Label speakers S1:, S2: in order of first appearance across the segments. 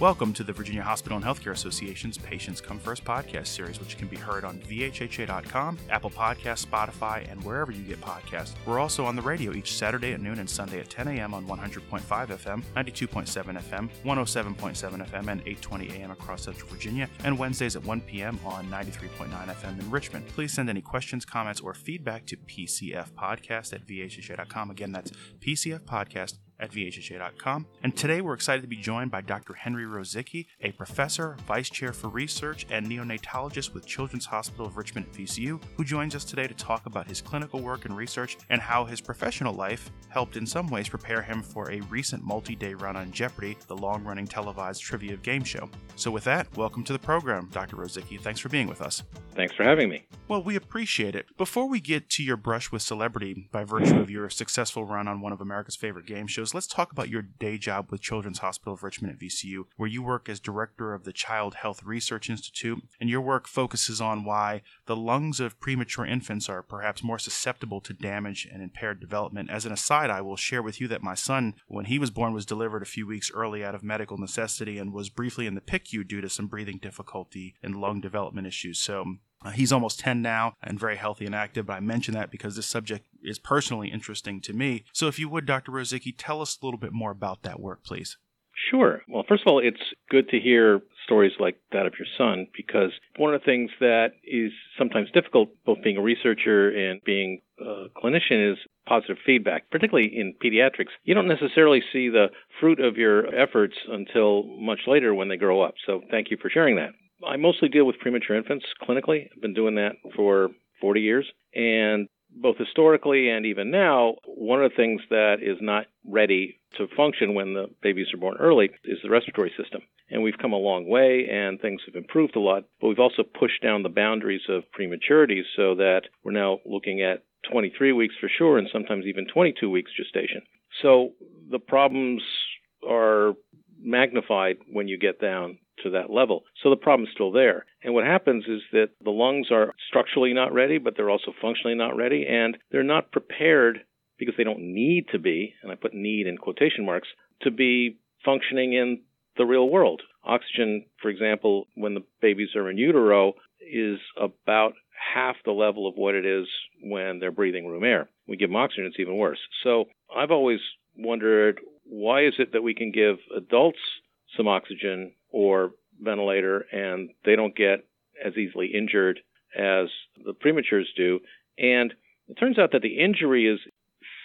S1: Welcome to the Virginia Hospital and Healthcare Association's Patients Come First podcast series, which can be heard on VHHA.com, Apple Podcasts, Spotify, and wherever you get podcasts. We're also on the radio each Saturday at noon and Sunday at 10 a.m. on 100.5 FM, 92.7 FM, 107.7 FM, and 820 AM across Central Virginia, and Wednesdays at 1 p.m. on 93.9 FM in Richmond. Please send any questions, comments, or feedback to PCFpodcast at VHHA.com. Again, that's PCFpodcast at VHHA.com. And today we're excited to be joined by Dr. Henry Rozycki, a professor, vice chair for research, and neonatologist with Children's Hospital of Richmond at VCU, who joins us today to talk about his clinical work and research and how his professional life helped in some ways prepare him for a recent multi day run on Jeopardy, the long running televised trivia game show. So, with that, welcome to the program, Dr. Rozycki. Thanks for being with us.
S2: Thanks for having me.
S1: Well, we appreciate it. Before we get to your brush with celebrity by virtue of your successful run on one of America's favorite game shows, let's talk about your day job with Children's Hospital of Richmond at VCU, where you work as director of the Child Health Research Institute, and your work focuses on why the lungs of premature infants are perhaps more susceptible to damage and impaired development. As an aside, I will share with you that my son, when he was born, was delivered a few weeks early out of medical necessity and was briefly in the PICU due to some breathing difficulty and lung development issues. So uh, he's almost 10 now and very healthy and active, but I mention that because this subject is personally interesting to me. So, if you would, Dr. Rozycki, tell us a little bit more about that work, please.
S2: Sure. Well, first of all, it's good to hear stories like that of your son because one of the things that is sometimes difficult, both being a researcher and being a clinician, is positive feedback, particularly in pediatrics. You don't necessarily see the fruit of your efforts until much later when they grow up. So, thank you for sharing that. I mostly deal with premature infants clinically. I've been doing that for 40 years. And both historically and even now, one of the things that is not ready to function when the babies are born early is the respiratory system. And we've come a long way and things have improved a lot, but we've also pushed down the boundaries of prematurity so that we're now looking at 23 weeks for sure and sometimes even 22 weeks gestation. So the problems are magnified when you get down to that level. So the problem's still there. And what happens is that the lungs are structurally not ready, but they're also functionally not ready, and they're not prepared because they don't need to be, and I put need in quotation marks, to be functioning in the real world. Oxygen, for example, when the babies are in utero, is about half the level of what it is when they're breathing room air. We give them oxygen, it's even worse. So I've always wondered why is it that we can give adults some oxygen or ventilator and they don't get as easily injured as the prematures do. And it turns out that the injury is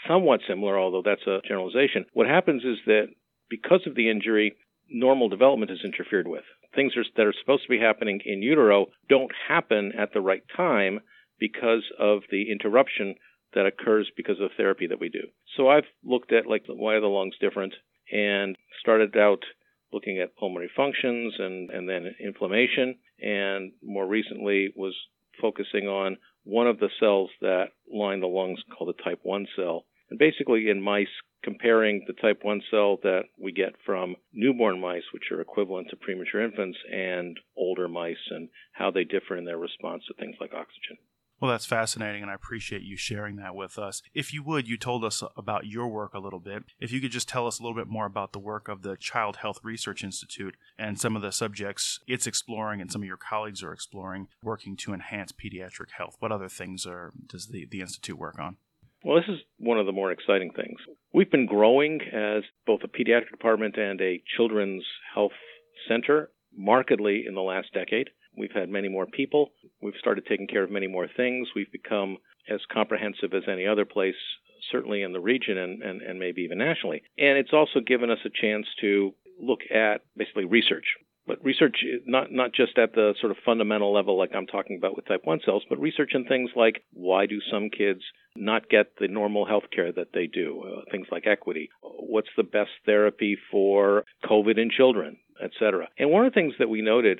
S2: somewhat similar, although that's a generalization. What happens is that because of the injury, normal development is interfered with. Things are, that are supposed to be happening in utero don't happen at the right time because of the interruption that occurs because of the therapy that we do. So I've looked at like why are the lungs different and started out looking at pulmonary functions and, and then inflammation, and more recently was focusing on one of the cells that line the lungs called the type 1 cell. And basically, in mice, comparing the type 1 cell that we get from newborn mice, which are equivalent to premature infants, and older mice, and how they differ in their response to things like oxygen.
S1: Well, that's fascinating, and I appreciate you sharing that with us. If you would, you told us about your work a little bit. If you could just tell us a little bit more about the work of the Child Health Research Institute and some of the subjects it's exploring and some of your colleagues are exploring, working to enhance pediatric health. What other things are does the, the Institute work on?
S2: Well, this is one of the more exciting things. We've been growing as both a pediatric department and a children's health center markedly in the last decade. We've had many more people. We've started taking care of many more things. We've become as comprehensive as any other place, certainly in the region and, and, and maybe even nationally. And it's also given us a chance to look at basically research. But research, not, not just at the sort of fundamental level, like I'm talking about with type 1 cells, but research in things like why do some kids not get the normal health care that they do? Uh, things like equity. What's the best therapy for COVID in children, et cetera? And one of the things that we noted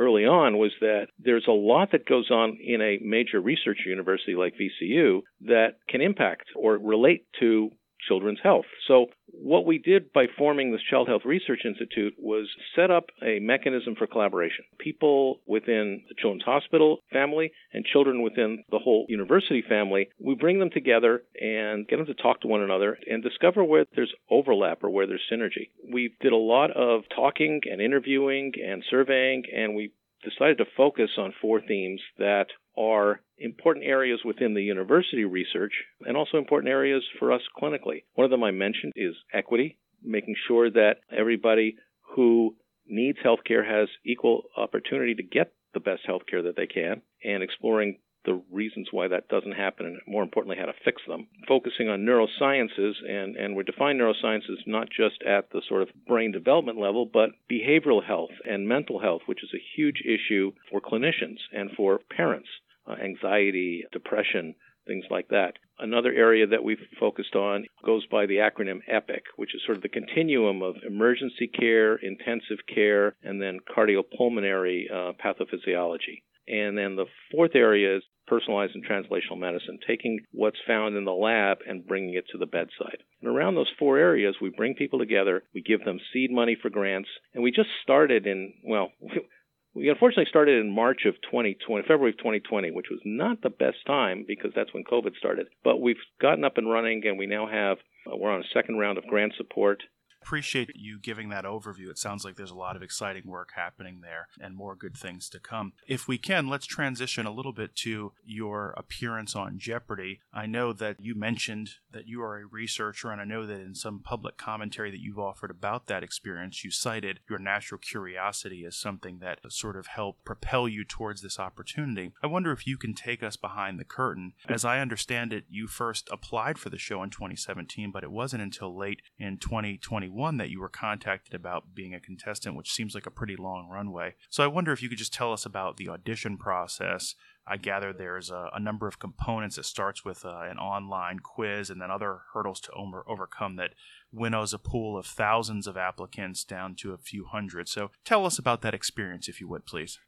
S2: early on was that there's a lot that goes on in a major research university like VCU that can impact or relate to children's health. So, what we did by forming this Child Health Research Institute was set up a mechanism for collaboration. People within the Children's Hospital family and children within the whole university family, we bring them together and get them to talk to one another and discover where there's overlap or where there's synergy. We did a lot of talking and interviewing and surveying, and we decided to focus on four themes that are important areas within the university research and also important areas for us clinically. One of them I mentioned is equity, making sure that everybody who needs healthcare has equal opportunity to get the best healthcare that they can and exploring the reasons why that doesn't happen and more importantly how to fix them focusing on neurosciences and and we define neurosciences not just at the sort of brain development level but behavioral health and mental health which is a huge issue for clinicians and for parents uh, anxiety depression things like that another area that we've focused on goes by the acronym EPIC, which is sort of the continuum of emergency care, intensive care, and then cardiopulmonary uh, pathophysiology. And then the fourth area is personalized and translational medicine, taking what's found in the lab and bringing it to the bedside. And around those four areas, we bring people together, we give them seed money for grants, and we just started in, well, we unfortunately started in March of 2020, February of 2020, which was not the best time because that's when COVID started. But we've gotten up and running, and we now have, uh, we're on a second round of grant support
S1: appreciate you giving that overview. It sounds like there's a lot of exciting work happening there and more good things to come. If we can, let's transition a little bit to your appearance on Jeopardy. I know that you mentioned that you are a researcher, and I know that in some public commentary that you've offered about that experience, you cited your natural curiosity as something that sort of helped propel you towards this opportunity. I wonder if you can take us behind the curtain. As I understand it, you first applied for the show in 2017, but it wasn't until late in 2021 2021 that you were contacted about being a contestant, which seems like a pretty long runway. So I wonder if you could just tell us about the audition process. I gather there's a, a number of components. It starts with uh, an online quiz and then other hurdles to over- overcome that winnows a pool of thousands of applicants down to a few hundred. So tell us about that experience, if you would, please.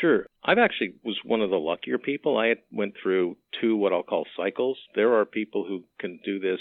S2: Sure. I've actually was one of the luckier people. I went through two what I'll call cycles. There are people who can do this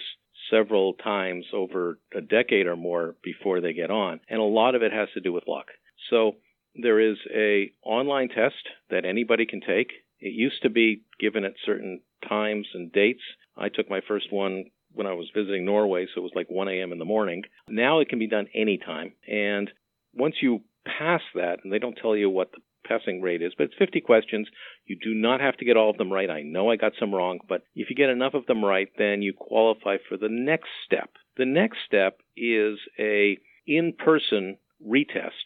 S2: several times over a decade or more before they get on. And a lot of it has to do with luck. So there is a online test that anybody can take. It used to be given at certain times and dates. I took my first one when I was visiting Norway, so it was like 1 a.m. in the morning. Now it can be done anytime. And once you pass that, and they don't tell you what the passing rate is, but it's 50 questions. You do not have to get all of them right. I know I got some wrong, but if you get enough of them right, then you qualify for the next step. The next step is a in-person retest.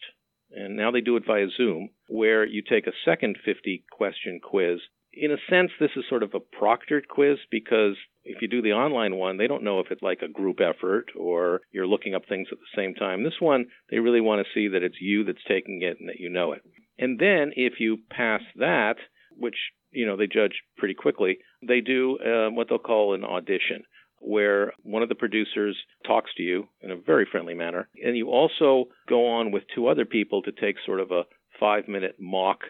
S2: And now they do it via Zoom, where you take a second 50 question quiz. In a sense, this is sort of a proctored quiz because if you do the online one, they don't know if it's like a group effort or you're looking up things at the same time. This one, they really want to see that it's you that's taking it and that you know it. And then if you pass that, which you know they judge pretty quickly, they do uh, what they'll call an audition, where one of the producers talks to you in a very friendly manner, and you also go on with two other people to take sort of a five-minute mock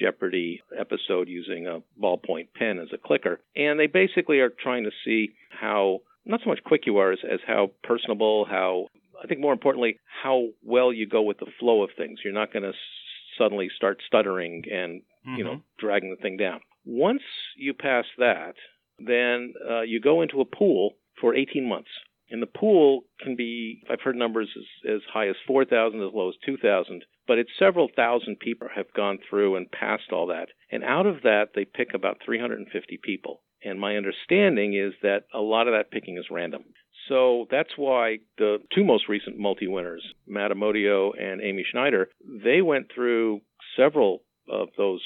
S2: Jeopardy episode using a ballpoint pen as a clicker, and they basically are trying to see how not so much quick you are as, as how personable, how I think more importantly, how well you go with the flow of things. You're not going to suddenly start stuttering and mm-hmm. you know mm-hmm. dragging the thing down. Once you pass that, then uh, you go into a pool for 18 months. And the pool can be, I've heard numbers as, as high as 4,000, as low as 2,000, but it's several thousand people have gone through and passed all that. And out of that, they pick about 350 people. And my understanding is that a lot of that picking is random. So that's why the two most recent multi winners, Matt Amodio and Amy Schneider, they went through several of those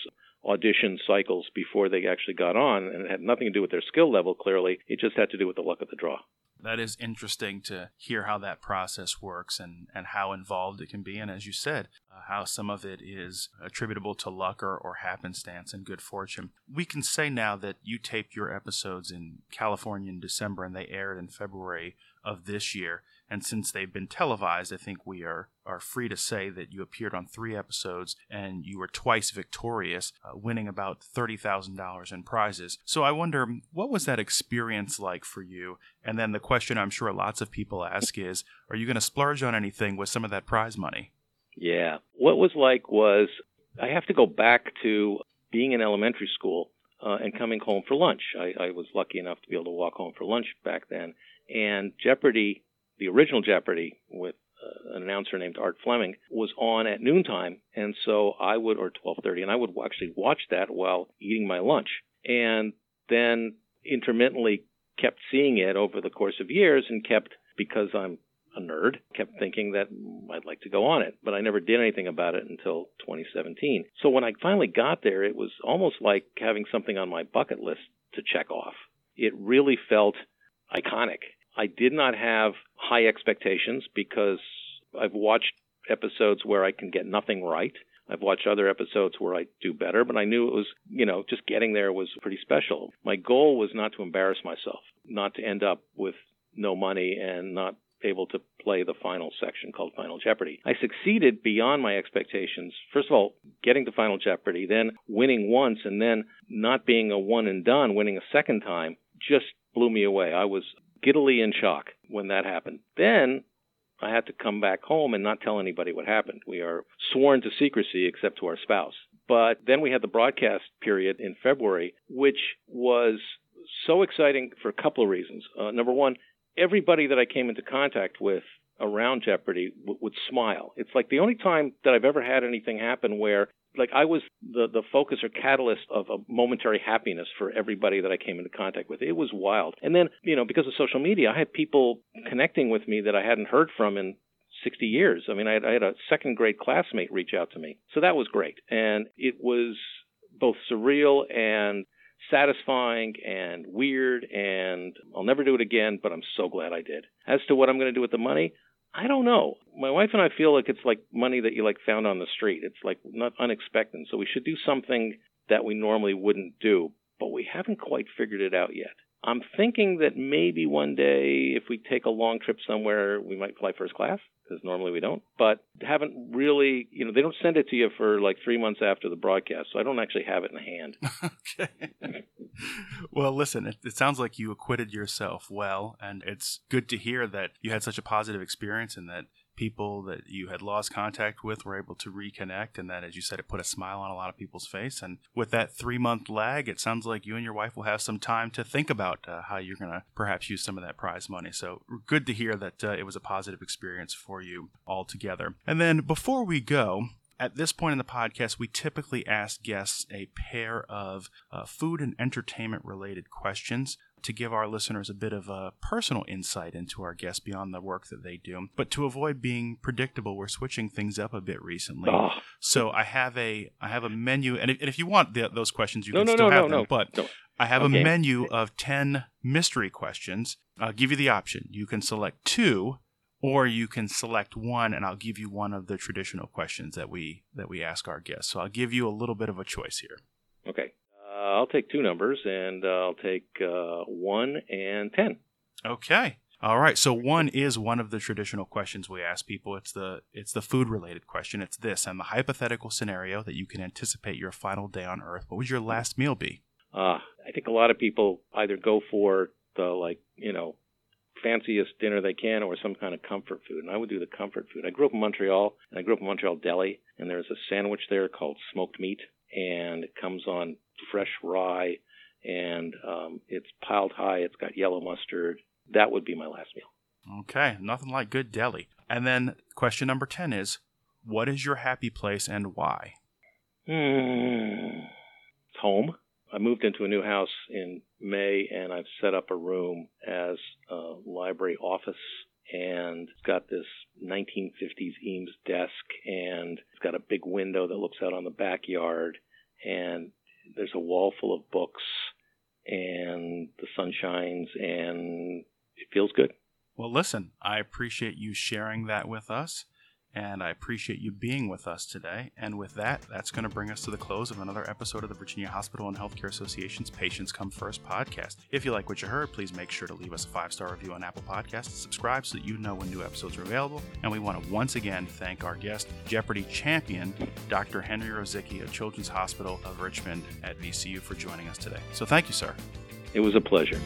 S2: audition cycles before they actually got on, and it had nothing to do with their skill level, clearly. It just had to do with the luck of the draw
S1: that is interesting to hear how that process works and, and how involved it can be. And as you said, uh, how some of it is attributable to luck or, or happenstance and good fortune. We can say now that you taped your episodes in California in December and they aired in February of this year. And since they've been televised, I think we are, are free to say that you appeared on three episodes and you were twice victorious, uh, winning about $30,000 in prizes. So I wonder, what was that experience like for you? And then the question I'm sure lots of people ask is, are you going to splurge on anything with some of that prize money?
S2: Yeah. What was like was I have to go back to being in elementary school uh, and coming home for lunch. I, I was lucky enough to be able to walk home for lunch back then. And Jeopardy, the original Jeopardy with uh, an announcer named Art Fleming, was on at noontime, and so I would, or 12:30, and I would actually watch that while eating my lunch, and then intermittently kept seeing it over the course of years, and kept because I'm a nerd, kept thinking that I'd like to go on it, but I never did anything about it until 2017. So when I finally got there, it was almost like having something on my bucket list to check off. It really felt iconic. I did not have high expectations because I've watched episodes where I can get nothing right. I've watched other episodes where I do better, but I knew it was, you know, just getting there was pretty special. My goal was not to embarrass myself, not to end up with no money and not able to play the final section called Final Jeopardy. I succeeded beyond my expectations. First of all, getting to Final Jeopardy, then winning once, and then not being a one and done, winning a second time, just blew me away. I was giddily in shock when that happened. Then I had to come back home and not tell anybody what happened. We are sworn to secrecy except to our spouse. But then we had the broadcast period in February, which was so exciting for a couple of reasons. Uh, number one, everybody that I came into contact with around Jeopardy w- would smile. It's like the only time that I've ever had anything happen where like I was the the focus or catalyst of a momentary happiness for everybody that I came into contact with. It was wild. And then, you know, because of social media, I had people connecting with me that I hadn't heard from in 60 years. I mean, I had, I had a second grade classmate reach out to me. So that was great. And it was both surreal and satisfying and weird, and I'll never do it again, but I'm so glad I did. As to what I'm going to do with the money, I don't know. My wife and I feel like it's like money that you like found on the street. It's like not unexpected. So we should do something that we normally wouldn't do, but we haven't quite figured it out yet. I'm thinking that maybe one day, if we take a long trip somewhere, we might fly first class because normally we don't. But haven't really, you know, they don't send it to you for like three months after the broadcast, so I don't actually have it in hand.
S1: okay. well, listen, it, it, sounds like you acquitted yourself well, and it's good to hear that you had such a positive experience and that people that you had lost contact with were able to reconnect and that as you said it put a smile on a lot of people's face. And with that three month lag it sounds like you and your wife will have some time to think about uh, how you're going to perhaps use some of that prize money. So good to hear that uh, it was a positive experience for you altogether. And then before we go at this point in the podcast, we typically ask guests a pair of uh, food and entertainment related questions to give our listeners a bit of a personal insight into our guests beyond the work that they do. But to avoid being predictable, we're switching things up a bit recently. Oh. So I have a I have a menu, and if, and if you want the, those questions, you
S2: no,
S1: can
S2: no,
S1: still
S2: no,
S1: have
S2: them.
S1: them. But I have okay. a menu of ten mystery questions. I'll give you the option. You can select two or you can select one and I'll give you one of the traditional questions that we that we ask our guests. So I'll give you a little bit of a choice here.
S2: Okay. Uh, I'll take two numbers, and uh, I'll take uh, one and ten.
S1: Okay. All right. So one is one of the traditional questions we ask people. It's the it's the food related question. It's this and the hypothetical scenario that you can anticipate your final day on Earth. What would your last meal be?
S2: Uh, I think a lot of people either go for the like you know fanciest dinner they can or some kind of comfort food. And I would do the comfort food. I grew up in Montreal, and I grew up in Montreal Deli, and there's a sandwich there called smoked meat, and it comes on fresh rye, and um, it's piled high. It's got yellow mustard. That would be my last meal.
S1: Okay, nothing like good deli. And then question number 10 is what is your happy place and why?
S2: Hmm. It's home. I moved into a new house in May and I've set up a room as a library office and it's got this 1950s Eames desk and it's got a big window that looks out on the backyard and there's a wall full of books and the sun shines and it feels good.
S1: Well, listen, I appreciate you sharing that with us. And I appreciate you being with us today. And with that, that's going to bring us to the close of another episode of the Virginia Hospital and Healthcare Association's Patients Come First podcast. If you like what you heard, please make sure to leave us a five star review on Apple Podcasts and subscribe so that you know when new episodes are available. And we want to once again thank our guest, Jeopardy champion, Dr. Henry Rozycki of Children's Hospital of Richmond at VCU, for joining us today. So thank you, sir.
S2: It was a pleasure.